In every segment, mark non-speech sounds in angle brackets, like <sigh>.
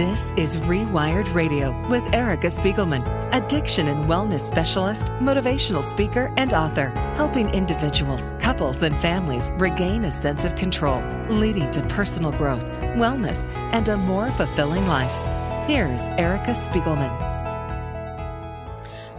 This is Rewired Radio with Erica Spiegelman, addiction and wellness specialist, motivational speaker, and author, helping individuals, couples, and families regain a sense of control, leading to personal growth, wellness, and a more fulfilling life. Here's Erica Spiegelman.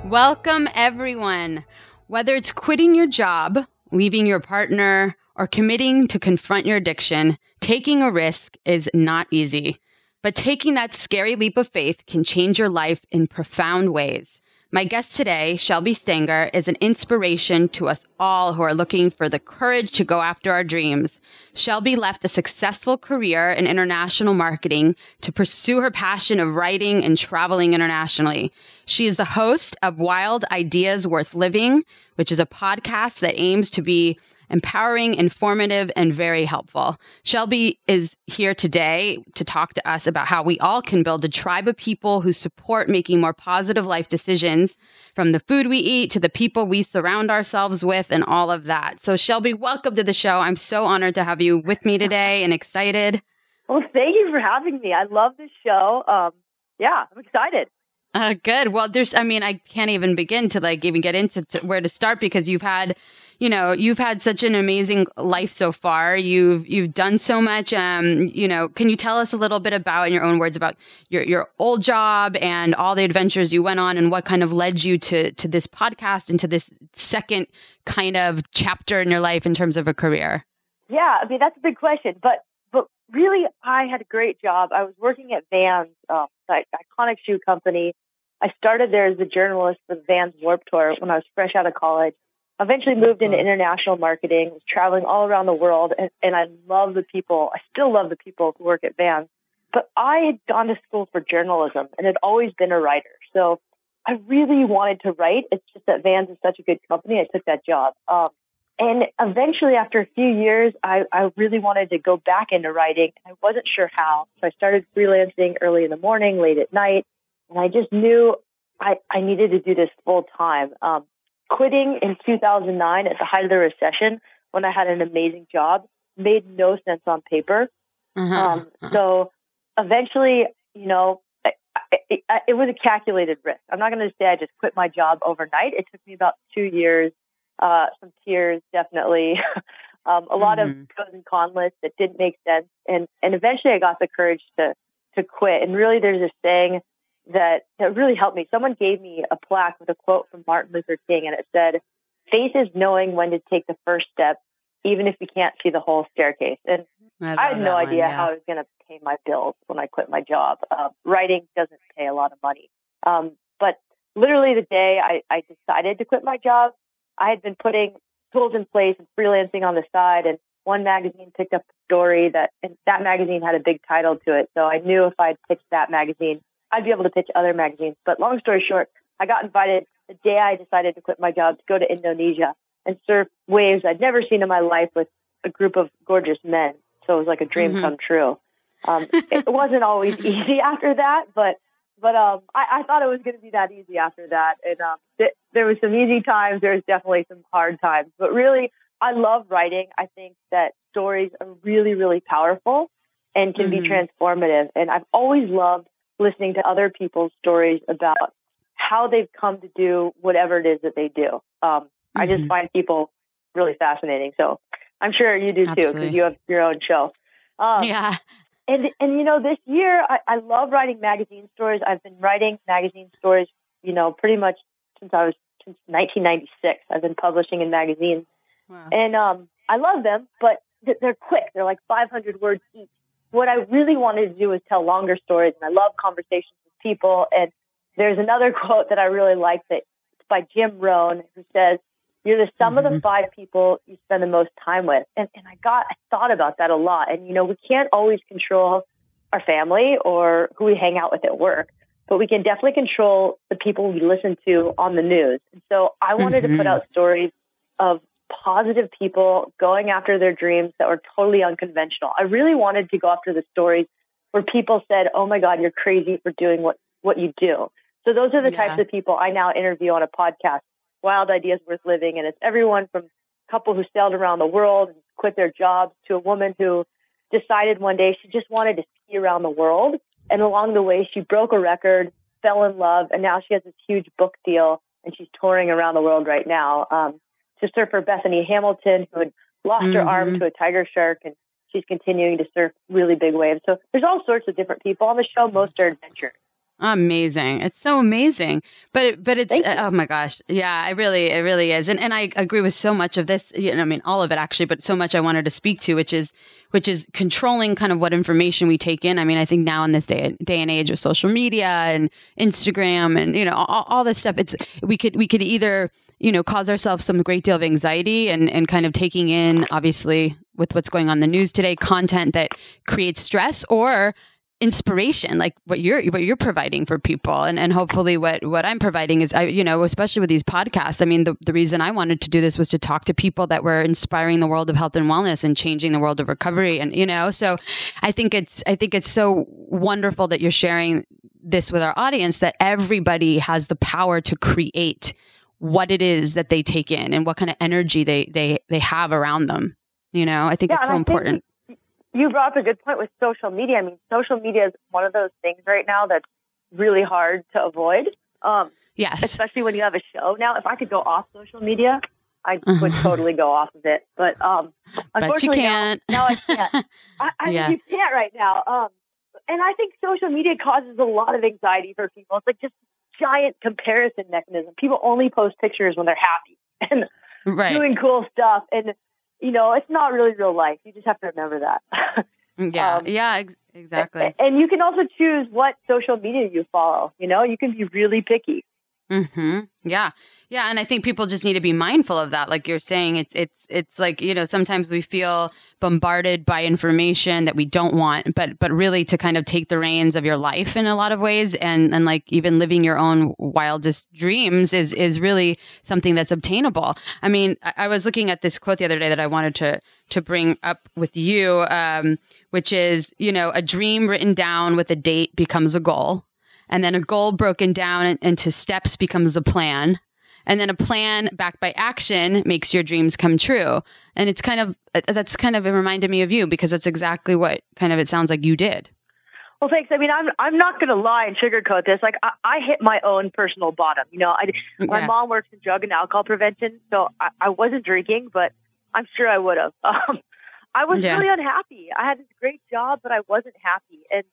Welcome, everyone. Whether it's quitting your job, leaving your partner, or committing to confront your addiction, taking a risk is not easy. But taking that scary leap of faith can change your life in profound ways. My guest today, Shelby Stanger, is an inspiration to us all who are looking for the courage to go after our dreams. Shelby left a successful career in international marketing to pursue her passion of writing and traveling internationally. She is the host of Wild Ideas Worth Living, which is a podcast that aims to be empowering, informative, and very helpful. Shelby is here today to talk to us about how we all can build a tribe of people who support making more positive life decisions from the food we eat to the people we surround ourselves with and all of that. So, Shelby, welcome to the show. I'm so honored to have you with me today and excited. Well, thank you for having me. I love this show. Um, yeah, I'm excited. Uh, good. Well, there's, I mean, I can't even begin to like even get into to where to start because you've had you know you've had such an amazing life so far. You've you've done so much um you know can you tell us a little bit about in your own words about your your old job and all the adventures you went on and what kind of led you to to this podcast and to this second kind of chapter in your life in terms of a career? Yeah i mean that's a big question but but really i had a great job. I was working at Vans um, iconic shoe company. I started there as a journalist for the Vans Warped Tour when i was fresh out of college eventually moved into international marketing, was traveling all around the world, and, and I love the people. I still love the people who work at Vans. But I had gone to school for journalism and had always been a writer. So I really wanted to write. It's just that Vans is such a good company. I took that job. Um, and eventually, after a few years, I, I really wanted to go back into writing. I wasn't sure how. So I started freelancing early in the morning, late at night. And I just knew I, I needed to do this full time. Um, quitting in 2009 at the height of the recession when I had an amazing job made no sense on paper. Uh-huh. Um, so eventually, you know, it, it, it, was a calculated risk. I'm not going to say I just quit my job overnight. It took me about two years, uh, some tears, definitely, <laughs> um, a lot mm-hmm. of pros and cons lists that didn't make sense, and and eventually I got the courage to to quit. And really, there's this saying that that really helped me. Someone gave me a plaque with a quote from Martin Luther King, and it said, "Faith is knowing when to take the first step, even if you can't see the whole staircase." And I, I had no idea yeah. how I was going to pay my bills when I quit my job. Uh, writing doesn't pay a lot of money, um, but literally the day I, I decided to quit my job, I had been putting tools in place and freelancing on the side, and one magazine picked up a story that, and that magazine had a big title to it. So I knew if I'd pitched that magazine, I'd be able to pitch other magazines. But long story short, I got invited the day I decided to quit my job to go to Indonesia and surf waves I'd never seen in my life with a group of gorgeous men. So it was like a dream mm-hmm. come true. Um, it wasn't always <laughs> easy after that, but but um, I, I thought it was going to be that easy after that. And um, th- there was some easy times. There was definitely some hard times. But really, I love writing. I think that stories are really, really powerful and can mm-hmm. be transformative. And I've always loved listening to other people's stories about how they've come to do whatever it is that they do. Um, mm-hmm. I just mm-hmm. find people really fascinating. So I'm sure you do Absolutely. too because you have your own show. Um, yeah. And and you know this year I, I love writing magazine stories. I've been writing magazine stories, you know, pretty much since I was since 1996. I've been publishing in magazines, wow. and um, I love them, but they're quick. They're like 500 words each what I really wanted to do was tell longer stories, and I love conversations with people. And there's another <laughs> quote that I really like that it's by Jim Rohn, who says, "You're the sum mm-hmm. of the mm-hmm. five people you spend the most time with." And and I got I thought about that a lot. And you know, we can't always control our family or who we hang out with at work, but we can definitely control the people we listen to on the news. And so I wanted mm-hmm. to put mm-hmm. out stories of positive people going after their dreams that were totally unconventional. I really wanted to go after the stories where people said, "Oh my God, you're crazy for doing what what you do." So those are the yeah. types of people I now interview on a podcast, Wild Ideas Worth Living, and it's everyone from a couple who sailed around the world and quit their jobs to a woman who decided one day she just wanted to ski around the world And along the way, she broke a record, fell in love, and now she has this huge book deal and she's touring around the world right now. Um, to surfer Bethany Hamilton, who had lost mm-hmm. her arm mm-hmm. to a tiger shark and she's continuing to surf really big waves. So there's all sorts of different people on the show. Most are adventurers. Amazing. It's so amazing. But but it's uh, oh my gosh. Yeah, it really it really is. And and I agree with so much of this, you know, I mean all of it actually, but so much I wanted to speak to which is which is controlling kind of what information we take in. I mean, I think now in this day day and age of social media and Instagram and you know all, all this stuff, it's we could we could either you know cause ourselves some great deal of anxiety and and kind of taking in obviously with what's going on the news today content that creates stress or inspiration like what you're what you're providing for people. And and hopefully what what I'm providing is I you know especially with these podcasts I mean the, the reason I wanted to do this was to talk to people that were inspiring the world of health and wellness and changing the world of recovery. And you know so I think it's I think it's so wonderful that you're sharing this with our audience that everybody has the power to create what it is that they take in and what kind of energy they they they have around them you know I think yeah, it's so important you brought up a good point with social media. I mean, social media is one of those things right now that's really hard to avoid. Um, yes. Especially when you have a show. Now, if I could go off social media, I would totally go off of it. But um, unfortunately, but can't. Now, now I can't. <laughs> I, I yeah. you can't right now. Um, and I think social media causes a lot of anxiety for people. It's like just giant comparison mechanism. People only post pictures when they're happy <laughs> and right. doing cool stuff. And you know, it's not really real life. You just have to remember that. yeah, <laughs> um, yeah, ex- exactly. And, and you can also choose what social media you follow. You know, you can be really picky. Mm-hmm. Yeah. Yeah. And I think people just need to be mindful of that. Like you're saying, it's it's it's like, you know, sometimes we feel bombarded by information that we don't want, but but really to kind of take the reins of your life in a lot of ways and and like even living your own wildest dreams is is really something that's obtainable. I mean, I, I was looking at this quote the other day that I wanted to to bring up with you, um, which is, you know, a dream written down with a date becomes a goal and then a goal broken down into steps becomes a plan. And then a plan backed by action makes your dreams come true. And it's kind of that's kind of reminded me of you because that's exactly what kind of it sounds like you did. Well thanks. I mean i'm i'm not going to lie and sugarcoat this. Like I, I, hit my own personal bottom. You know I, my yeah. mom works in drug and alcohol prevention so i, I wasn't drinking but i'm sure i would have. <laughs> Um, i was yeah. really unhappy. I had this great job but i wasn't happy. And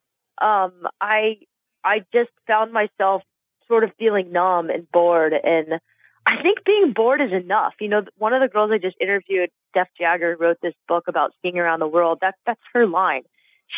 um, i I just found myself sort of feeling numb and bored. And I think being bored is enough. You know, one of the girls I just interviewed, Steph Jagger, wrote this book about skiing around the world. That's that's her line.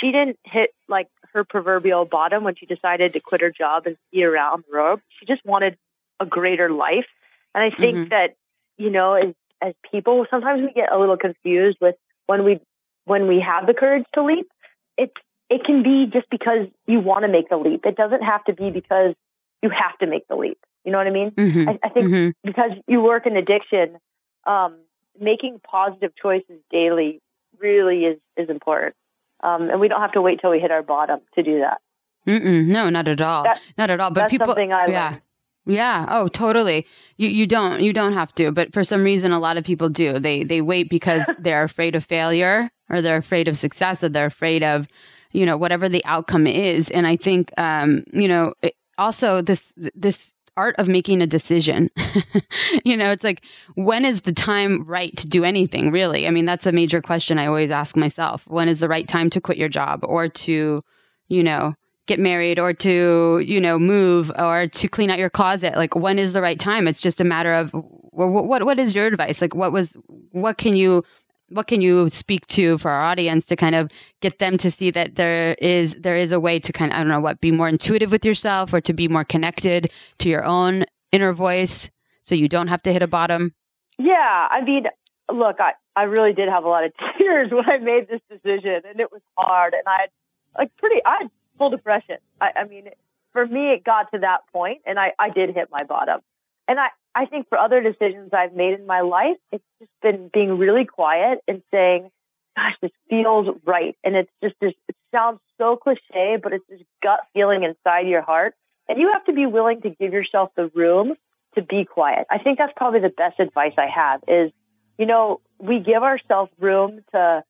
She didn't hit like her proverbial bottom when she decided to quit her job and ski around the world. She just wanted a greater life. And I think mm-hmm. that, you know, as as people, sometimes we get a little confused with when we when we have the courage to leap. It's it can be just because you want to make the leap. It doesn't have to be because you have to make the leap. You know what I mean? Mm-hmm. I, I, think mm-hmm. because you work in addiction, um, making positive choices daily really is is important. Um, and we don't have to wait till we hit our bottom to do that. Mm-mm, no, not at all. That, not at all. But people, yeah. Learned. Yeah. Oh, totally. You you don't you don't have to, but for some reason a lot of people do. They they wait because <laughs> they're afraid of failure or they're afraid of success or they're afraid of you know whatever the outcome is. And i think um you know also this this art of making a decision <laughs> you know it's like when is the time right to do anything really? I mean that's a major question i always ask myself. When is the right time to quit your job or to you know get married or to you know move or to clean out your closet? Like when is the right time? It's just a matter of what what, what is your advice? Like what was what can you what can you speak to for our audience to kind of get them to see that there is there is a way to kind of I don't know what be more intuitive with yourself or to be more connected to your own inner voice so you don't have to hit a bottom? Yeah, I mean, look, I I really did have a lot of <laughs> tears when I made this decision and it was hard and I had like pretty I had full depression. I, I mean, for me it got to that point and I I did hit my bottom. And I I think for other decisions I've made in my life, it's just been being really quiet and saying, gosh, this feels right. And it's just this, it sounds so cliche, but it's this gut feeling inside your heart. And you have to be willing to give yourself the room to be quiet. I think that's probably the best advice I have is, you know, we give ourselves room to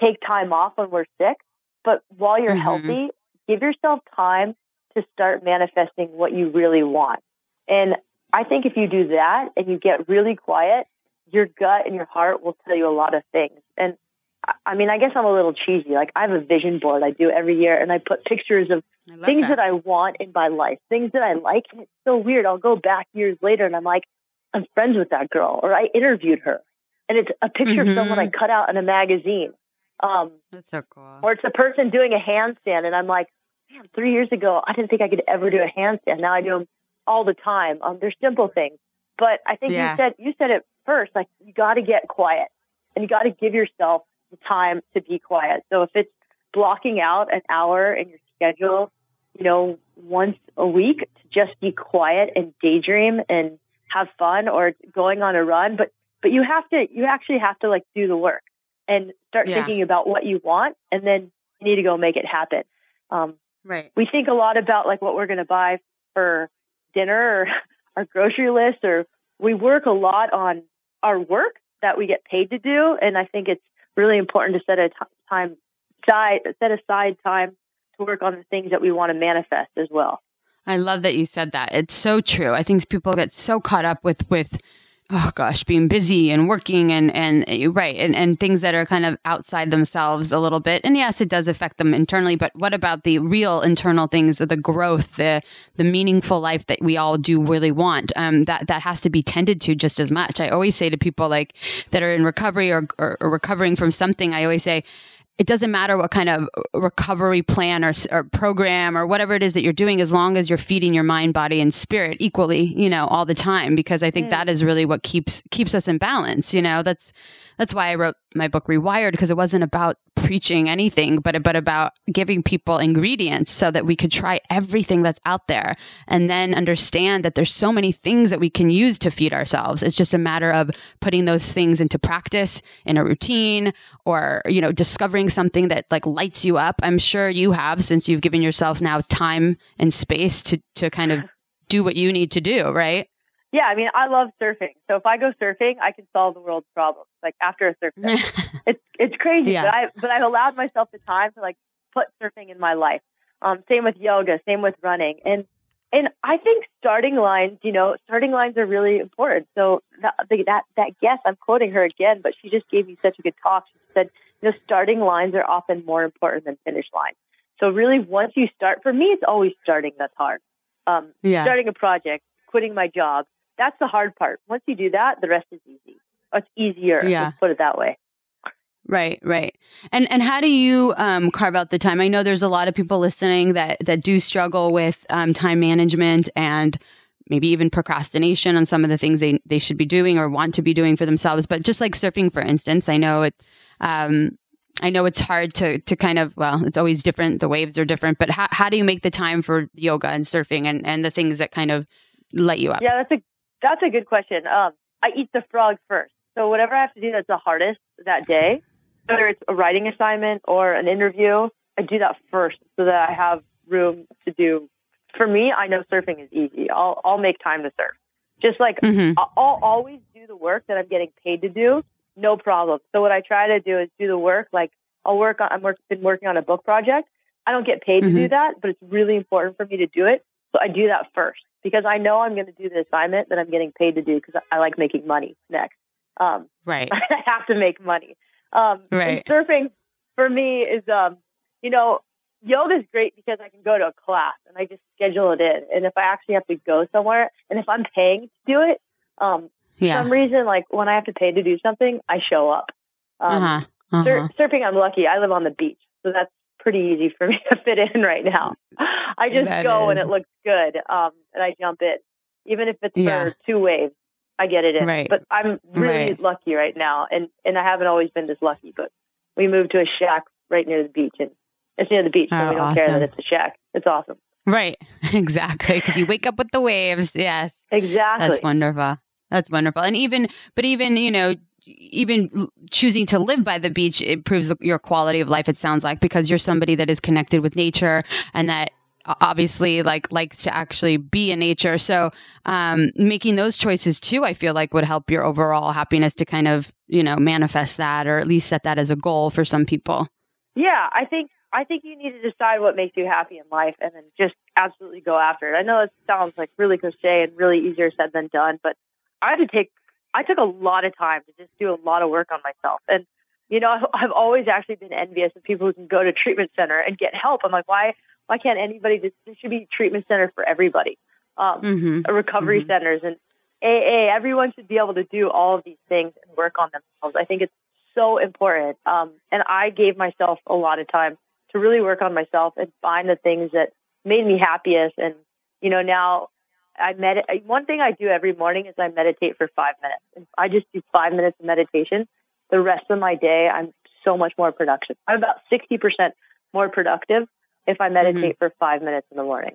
take time off when we're sick, but while you're mm-hmm. healthy, give yourself time to start manifesting what you really want. And I think if you do that and you get really quiet, your gut and your heart will tell you a lot of things. And I mean, I guess I'm a little cheesy. Like I have a vision board I do every year and I put pictures of things that. that I want in my life, things that I like. And it's so weird. I'll go back years later and I'm like, I'm friends with that girl or I interviewed her. And it's a picture mm-hmm. of someone I cut out in a magazine. Um, That's so cool. Or it's a person doing a handstand and I'm like, man, three years ago, I didn't think I could ever do a handstand. Now I do them all the time. Um, they're simple things, but I think yeah. you said, you said it first, like you got to get quiet and you got to give yourself the time to be quiet. So if it's blocking out an hour in your schedule, you know, once a week to just be quiet and daydream and have fun or going on a run, but but you have to you actually have to like do the work and start yeah. thinking about what you want and then you need to go make it happen. Um, right. We think a lot about like what we're going to buy for dinner or our grocery list or we work a lot on our work that we get paid to do and I think it's really important to set a t- time side, set aside time to work on the things that we want to manifest as well. I love that you said that. It's so true. I think people get so caught up with with oh gosh, being busy and working and and right and and things that are kind of outside themselves a little bit. And yes, it does affect them internally, but what about the real internal things, the growth, the the meaningful life that we all do really want? Um, that that has to be tended to just as much. I always say to people like that are in recovery or, or, or recovering from something, I always say it doesn't matter what kind of recovery plan or, or, program or whatever it is that you're doing as long as you're feeding your mind body and spirit equally you know all the time because i think mm. that is really what keeps keeps us in balance you know that's that's why I wrote my book Rewired because it wasn't about preaching anything, but but about giving people ingredients so that we could try everything that's out there and then understand that there's so many things that we can use to feed ourselves. It's just a matter of putting those things into practice in a routine or you know discovering something that like lights you up. I'm sure you have since you've given yourself now time and space to to kind of do what you need to do, right? Yeah, I mean, I love surfing. So if I go surfing, I can solve the world's problems. Like after a surf day, <laughs> it's it's crazy. Yeah. But I but I've allowed myself the time to like put surfing in my life. Um, same with yoga, same with running, and and I think starting lines, you know, starting lines are really important. So that that that guest, I'm quoting her again, but she just gave me such a good talk. She said, you know, starting lines are often more important than finish lines. So really, once you start, for me, it's always starting that's hard. Um, yeah. Starting a project, quitting my job, that's the hard part. Once you do that, the rest is easy. It's easier. Yeah. Let's put it that way. Right, right. And and how do you um, carve out the time? I know there's a lot of people listening that that do struggle with um, time management and maybe even procrastination on some of the things they they should be doing or want to be doing for themselves. But just like surfing, for instance, I know it's um, I know it's hard to to kind of well, it's always different. The waves are different, but how how do you make the time for yoga and surfing and and the things that kind of light you up? Yeah, that's a that's a good question. Um, I eat the frog first. So whatever I have to do that's the hardest that day, whether it's a writing assignment or an interview, I do that first so that I have room to do. For me, I know surfing is easy. I'll I'll make time to surf. Just like mm-hmm. I'll, always do the work that I'm getting paid to do, no problem. So what I try to do is do the work. Like I'll work on. I'm work, been working on a book project. I don't get paid mm-hmm. to do mm-hmm. that, but it's really important for me to do it. So I do that first because I know I'm going to do the assignment that I'm getting paid to do because I like making money next. Um, right. <laughs> I have to make money. Um, right. surfing for me is, um, you know, yoga is great because I can go to a class and I just schedule it in. And if I actually have to go somewhere and if I'm paying to do it, um, yeah. for some reason, like when I have to pay to do something, I show up. Um, uh-huh. Uh-huh. Sur- surfing, I'm lucky. I live on the beach, so that's pretty easy for <laughs> me to fit in right now. <laughs> I just that go is. and it looks good, um, and I jump in, even if it's yeah. for two waves. I get it in, right. but I'm really right. lucky right now, and and I haven't always been this lucky. But we moved to a shack right near the beach, and it's near the beach, so oh, we don't awesome. care that it's a shack. It's awesome. Right, <laughs> exactly, because you wake up with the waves. Yes, exactly. That's wonderful. That's wonderful. And even, but even, you know, even choosing to live by the beach improves your quality of life it sounds like because you're somebody that is connected with nature and that obviously like likes to actually be in nature so um, making those choices too i feel like would help your overall happiness to kind of you know manifest that or at least set that as a goal for some people yeah i think I think you need to decide what makes you happy in life and then just absolutely go after it. I know it sounds like really cliche and really easier said than done, but I had to take, I took a lot of time to just do a lot of work on myself. And, you know, <laughs> I've always actually been envious of people who can go to treatment center and get help. I'm like, why, why can't anybody just, there should be treatment center for everybody. Um, mm-hmm. recovery mm-hmm. centers and AA, everyone should be able to do all of these things and work on themselves. I think it's so important. Um, and I gave myself a lot of time to really work on myself and find the things that made me happiest. And, you know, now I med, one thing I do every morning is I meditate for five minutes. And I just do five minutes of meditation. The rest of my day, I'm so much more productive. I'm about 60% more productive if I meditate mm-hmm. for five minutes in the morning.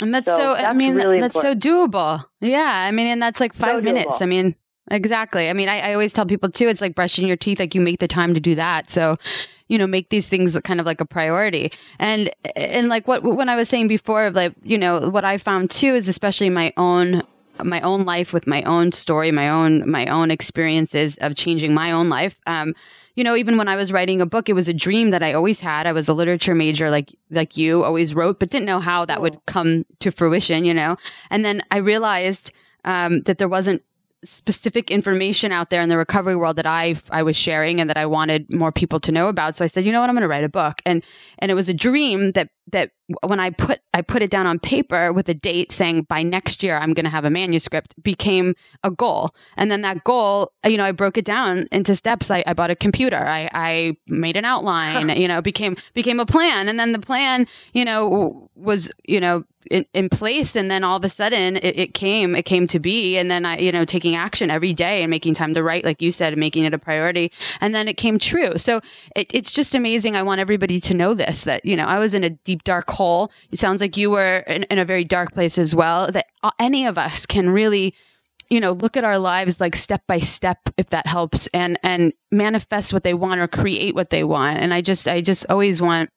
And that's so, so that's I mean, really that's important. so doable. Yeah. I mean, and that's like five so minutes. I mean, exactly. I mean, I, I always tell people too, it's like brushing your teeth, like you make the time to do that. So, you know make these things kind of like a priority. And and like what when i was saying before like you know what i found too is especially my own my own life with my own story my own my own experiences of changing my own life. Um you know even when i was writing a book it was a dream that i always had. I was a literature major like like you always wrote but didn't know how that would come to fruition you know? And then i realized um, that there wasn't specific information out there in the recovery world that I I was sharing and that I wanted more people to know about. So I said, you know what, I'm going to write a book. And and it was a dream that that when I put I put it down on paper with a date saying by next year I'm going to have a manuscript became a goal. And then that goal, you know, I broke it down into steps. I, I bought a computer. I, I made an outline. you know, became became a plan. And then the plan, you know, was you know in, in place and then all of a sudden it, it, came it came to be and then i you know taking action every day and making time to write like you said and making it a priority and then it came true so it, it's just amazing i want everybody to know this that you know i was in a deep dark hole it sounds like you were in, in a very dark place as well that any of us can really you know look at our lives like step by step if that helps and and manifest what they want or create what they want and i just i just always want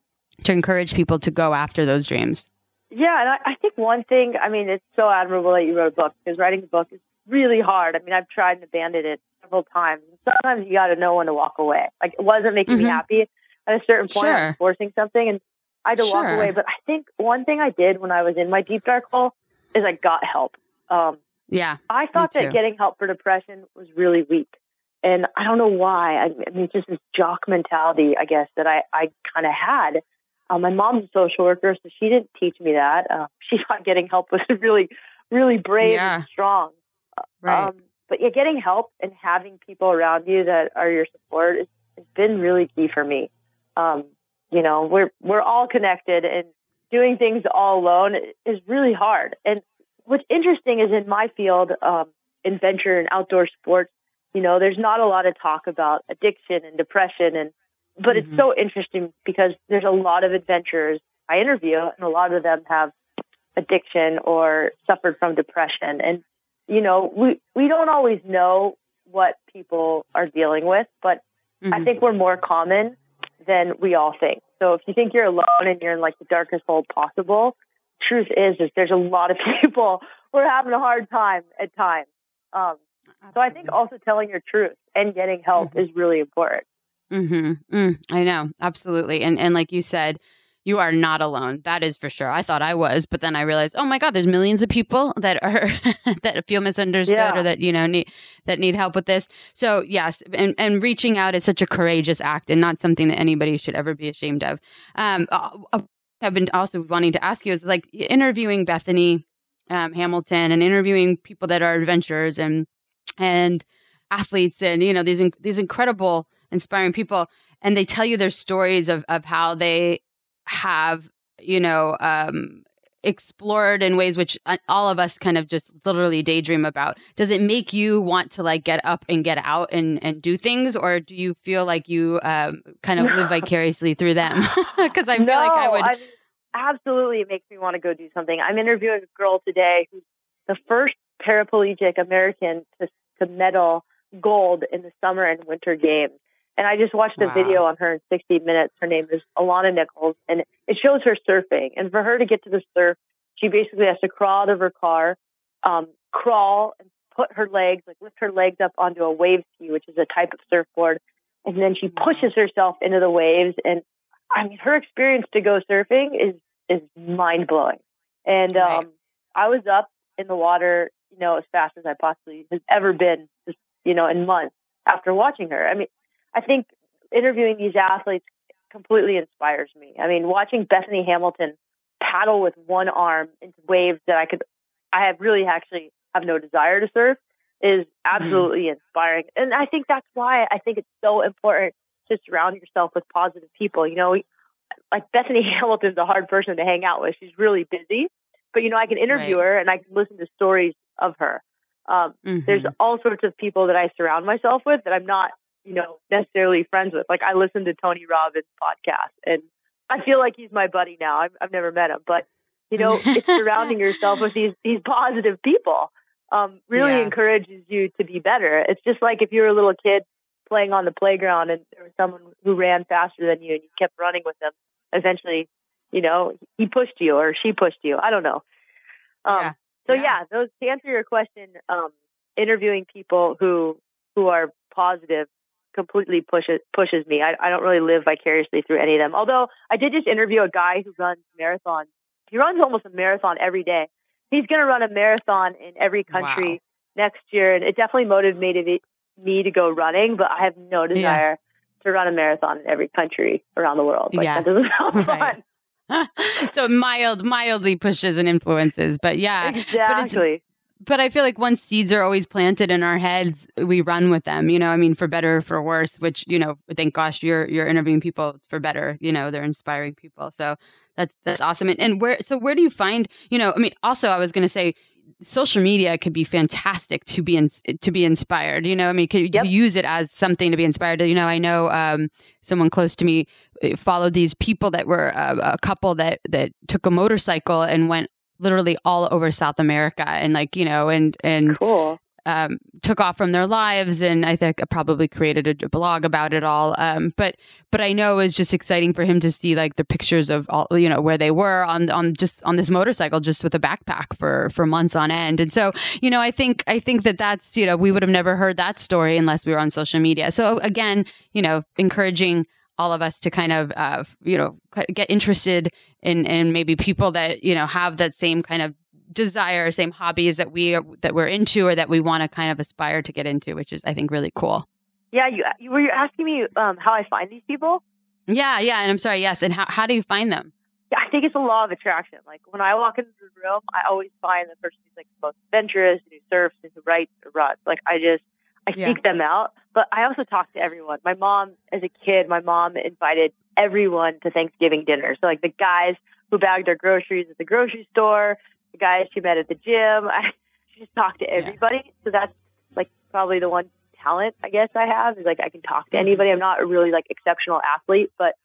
to encourage people to go after those dreams yeah, and I, I think one thing, I mean, it's so admirable that you wrote a book because writing a book is really hard. I mean, I've tried and abandoned it several times. Sometimes you got to know when to walk away. Like it wasn't making mm-hmm. me happy at a certain point. Sure. I was forcing something, and I had to sure. walk away. But I think one thing I did when I was in my deep dark hole is I got help. Um, yeah, I thought that getting help for depression was really weak, and I don't know why. I, I mean, just this jock mentality, I guess, that I I kind of had. Um, my mom's a social worker, so she didn't teach me that. Uh, <laughs> she thought getting help was <laughs> really, really brave yeah. and strong. Right. Um, but yeah, getting help and having people around you that are your support has, has been really key for me. Um, you know, we're we're all connected, and doing things all alone is really hard. And what's interesting is in my field, um, adventure and outdoor sports, you know, there's not a lot of talk about addiction and depression and but mm-hmm. it's so interesting because there's a lot of adventurers I interview, and a lot of them have addiction or suffered from depression. And, you know, we, we don't always know what people are dealing with, but mm-hmm. I think we're more common than we all think. So if you think you're alone and you're in like the darkest hole possible, truth is, is there's a lot of <laughs> people who are having a hard time at times. Um, so I think also telling your truth and getting help mm-hmm. is really important. Mm-hmm. Mm, I know, absolutely. And and like you said, you are not alone. That is for sure. I thought I was, but then I realized, oh my God, there's millions of people that are <laughs> that feel misunderstood yeah. or that you know need that need help with this. So yes, and and reaching out is such a courageous act and not something that anybody should ever be ashamed of. Um, I've been also wanting to ask you is like interviewing Bethany um, Hamilton and interviewing people that are adventurers and and athletes and you know these these incredible inspiring people and they tell you their stories of of how they have you know um explored in ways which uh, all of us kind of just literally daydream about. Does it make you want to like get up and get out and and do things or do you feel like you um kind of live <laughs> vicariously through them? <laughs> Because i feel no, like i would I absolutely it makes me want to go do something. I'm interviewing a girl today who's the first paraplegic american to to medal gold in the summer and winter games and I just watched a wow. video on her in 60 minutes. Her name is Alana Nichols, and it shows her surfing. And for her to get to the surf, she basically has to crawl out of her car, um, crawl and put her legs, like lift her legs up onto a wave ski, which is a type of surfboard. And then she pushes herself into the waves. And I mean, her experience to go surfing is is mind blowing. And Right. um, I was up in the water, you know, as fast as I possibly has ever been, just you know, in months after watching her. I mean, I think interviewing these athletes completely inspires me. I mean, watching Bethany Hamilton paddle with one arm into waves that I could, I have really actually have no desire to surf is absolutely inspiring. And I think that's why I think it's so important to surround yourself with positive people. You know, like Bethany <laughs> Hamilton's a hard person to hang out with. She's really busy, but you know, I can interview Right. her and I can listen to stories of her. Um, Mhm. there's all sorts of people that I surround myself with that I'm not, you know, necessarily friends with. Like I listen to Tony Robbins podcast and I feel like he's my buddy now. I've, I've never met him, but you know, <laughs> it's surrounding yourself with these, these positive people, um, really Yeah. encourages you to be better. It's just like if you were a little kid playing on the playground and there was someone who ran faster than you and you kept running with them. Eventually, you know, he pushed you or she pushed you. I don't know. Um, Yeah. so Yeah. yeah, those to answer your question, um, interviewing people who who are positive completely pushes pushes me. I, I don't really live vicariously through any of them. Although I did just interview a guy who runs marathons. He runs almost a marathon every day. He's going to run a marathon in every country next year, and it definitely motivated me- me to go running. But I have no desire to run a marathon in every country around the world. Like Yeah. that doesn't sound <laughs> Right. fun. <laughs> so mild, mildly pushes and influences, but yeah. Exactly. But I feel like once seeds are always planted in our heads, we run with them. You know, I mean, for better or for worse. Which you know, thank gosh, you're you're interviewing people for better. You know, they're inspiring people. So that's that's awesome. And, and where so where do you find? You know, I mean, also I was going to say, social media could be fantastic to be in, to be inspired. You know, I mean, could Yep. you use it as something to be inspired? You know, I know um, someone close to me uh, followed these people that were uh, a couple that that took a motorcycle and went literally all over South America and like you know and and Cool. um, took off from their lives and I think I probably created a blog about it all um, but but I know it was just exciting for him to see like the pictures of all you know where they were on on just on this motorcycle just with a backpack for for months on end and so you know I think I think that that's you know we would have never heard that story unless we were on social media so again you know encouraging all of us to kind of uh, you know get interested in in maybe people that you know have that same kind of desire same hobbies that we are, that we're into or that we want to kind of aspire to get into which is i think really cool Yeah, you, you were you asking me um, how I find these people? yeah yeah and i'm sorry yes and how, how do you find them Yeah, I think it's a law of attraction. Like when I walk into the room, I always find the person who's like the most adventurous, and who surfs, and who writes or runs. Like I just I Yeah. seek them out. But I also talk to everyone. My mom, as a kid, my mom invited everyone to Thanksgiving dinner. So like the guys who bagged their groceries at the grocery store, the guys she met at the gym. <laughs> I just talk to everybody. So that's like probably the one talent I guess I have is like I can talk to Mhm. anybody. I'm not a really like exceptional athlete, but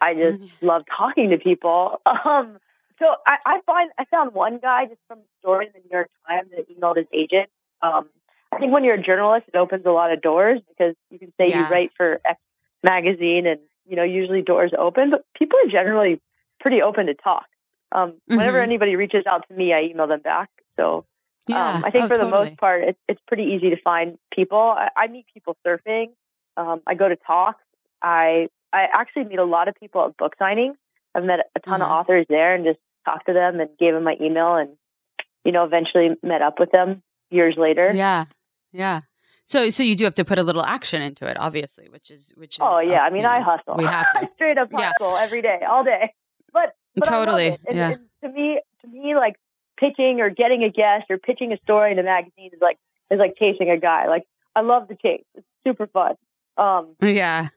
I just Mhm. love talking to people. <laughs> Um, so I, I find I found one guy just from a story in the New York Times that emailed his agent. Um, I think when you're a journalist, it opens a lot of doors because you can say Yeah. you write for X magazine, and you know usually doors open. But people are generally pretty open to talk. Um, whenever Mhm. anybody reaches out to me, I email them back. So yeah um, I think Oh, for the totally. most part, it's it's pretty easy to find people. I, I meet people surfing. Um, I go to talks. I I actually meet a lot of people at book signings. I've met a ton of Uh-huh. authors there and just talked to them and gave them my email and you know eventually met up with them years later. yeah yeah so so you do have to put a little action into it obviously which is which is Oh yeah, I mean you I hustle. we have <laughs> to. straight up Yeah. hustle every day, all day. But, but Totally. And, yeah. and to me, to me, like pitching or getting a guest or pitching a story in a magazine is like is like chasing a guy. Like I love the chase. It's super fun. Um, yeah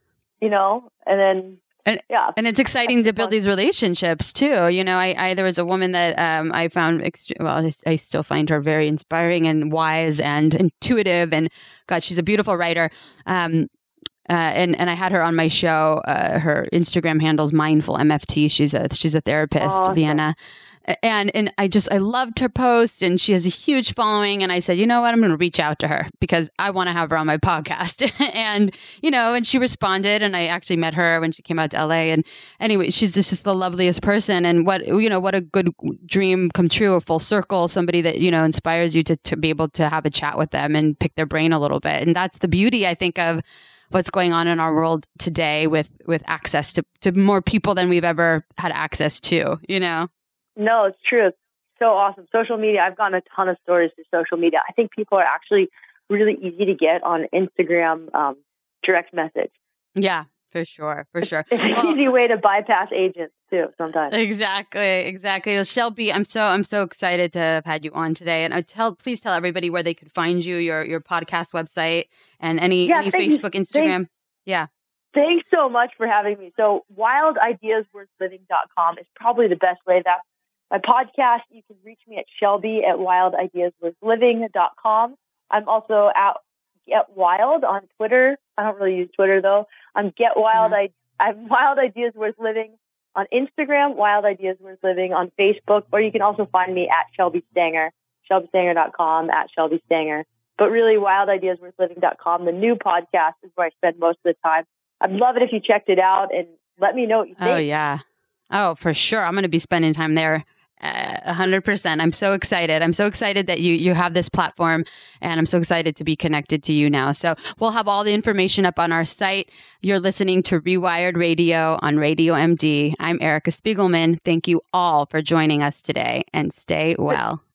you know, and then And- yeah, and it's exciting to build these relationships too you know i, I there was a woman that um, i found ext- well I, I still find her very inspiring and wise and intuitive and god she's a beautiful writer um, uh, and and I had her on my show. Uh, her Instagram handles mindful MFT. She's a she's a therapist, Awesome. Vienna, and and I just I loved her post, and she has a huge following. And I said, you know what, I'm going to reach out to her because I want to have her on my podcast. <laughs> and you know, and she responded, and I actually met her when she came out to LA. And anyway, she's just, just the loveliest person, and what you know, what a good dream come true, a full circle, somebody that you know inspires you to to be able to have a chat with them and pick their brain a little bit. And that's the beauty, I think, of what's going on in our world today with with access to, to more people than we've ever had access to, you know? No, it's true. It's so awesome. Social media, I've gotten a ton of stories through social media. I think people are actually really easy to get on Instagram um, direct message. Yeah, for sure, for sure. It's an easy way to bypass agents too. Sometimes. Exactly, exactly. Well, Shelby, I'm so I'm so excited to have had you on today, and I tell please tell everybody where they could find you, your your podcast website, and any Yeah, any thank you. Facebook, Instagram. Yeah, Thanks so much for having me. So, wildideasworthliving.com is probably the best way. That's my podcast. You can reach me at Shelby at wildideasworthliving.com. I'm also at Get Wild on Twitter. I don't really use Twitter though. I'm Get Wild. Mm-hmm. I, I'm Wild Ideas Worth Living on Instagram, Wild Ideas Worth Living on Facebook, or you can also find me at Shelby Stanger, shelbystanger.com, at Shelby Stanger. But really, wildideasworthliving.com, the new podcast is where I spend most of the time. I'd love it if you checked it out and let me know what you oh, think. Oh yeah. Oh, for sure. I'm going to be spending time there. Uh, A hundred percent. I'm so excited. I'm so excited that you you have this platform, and I'm so excited to be connected to you now. So we'll have all the information up on our site. You're listening to Rewired Radio on Radio MD. I'm Erica Spiegelman. Thank you all for joining us today, and stay well.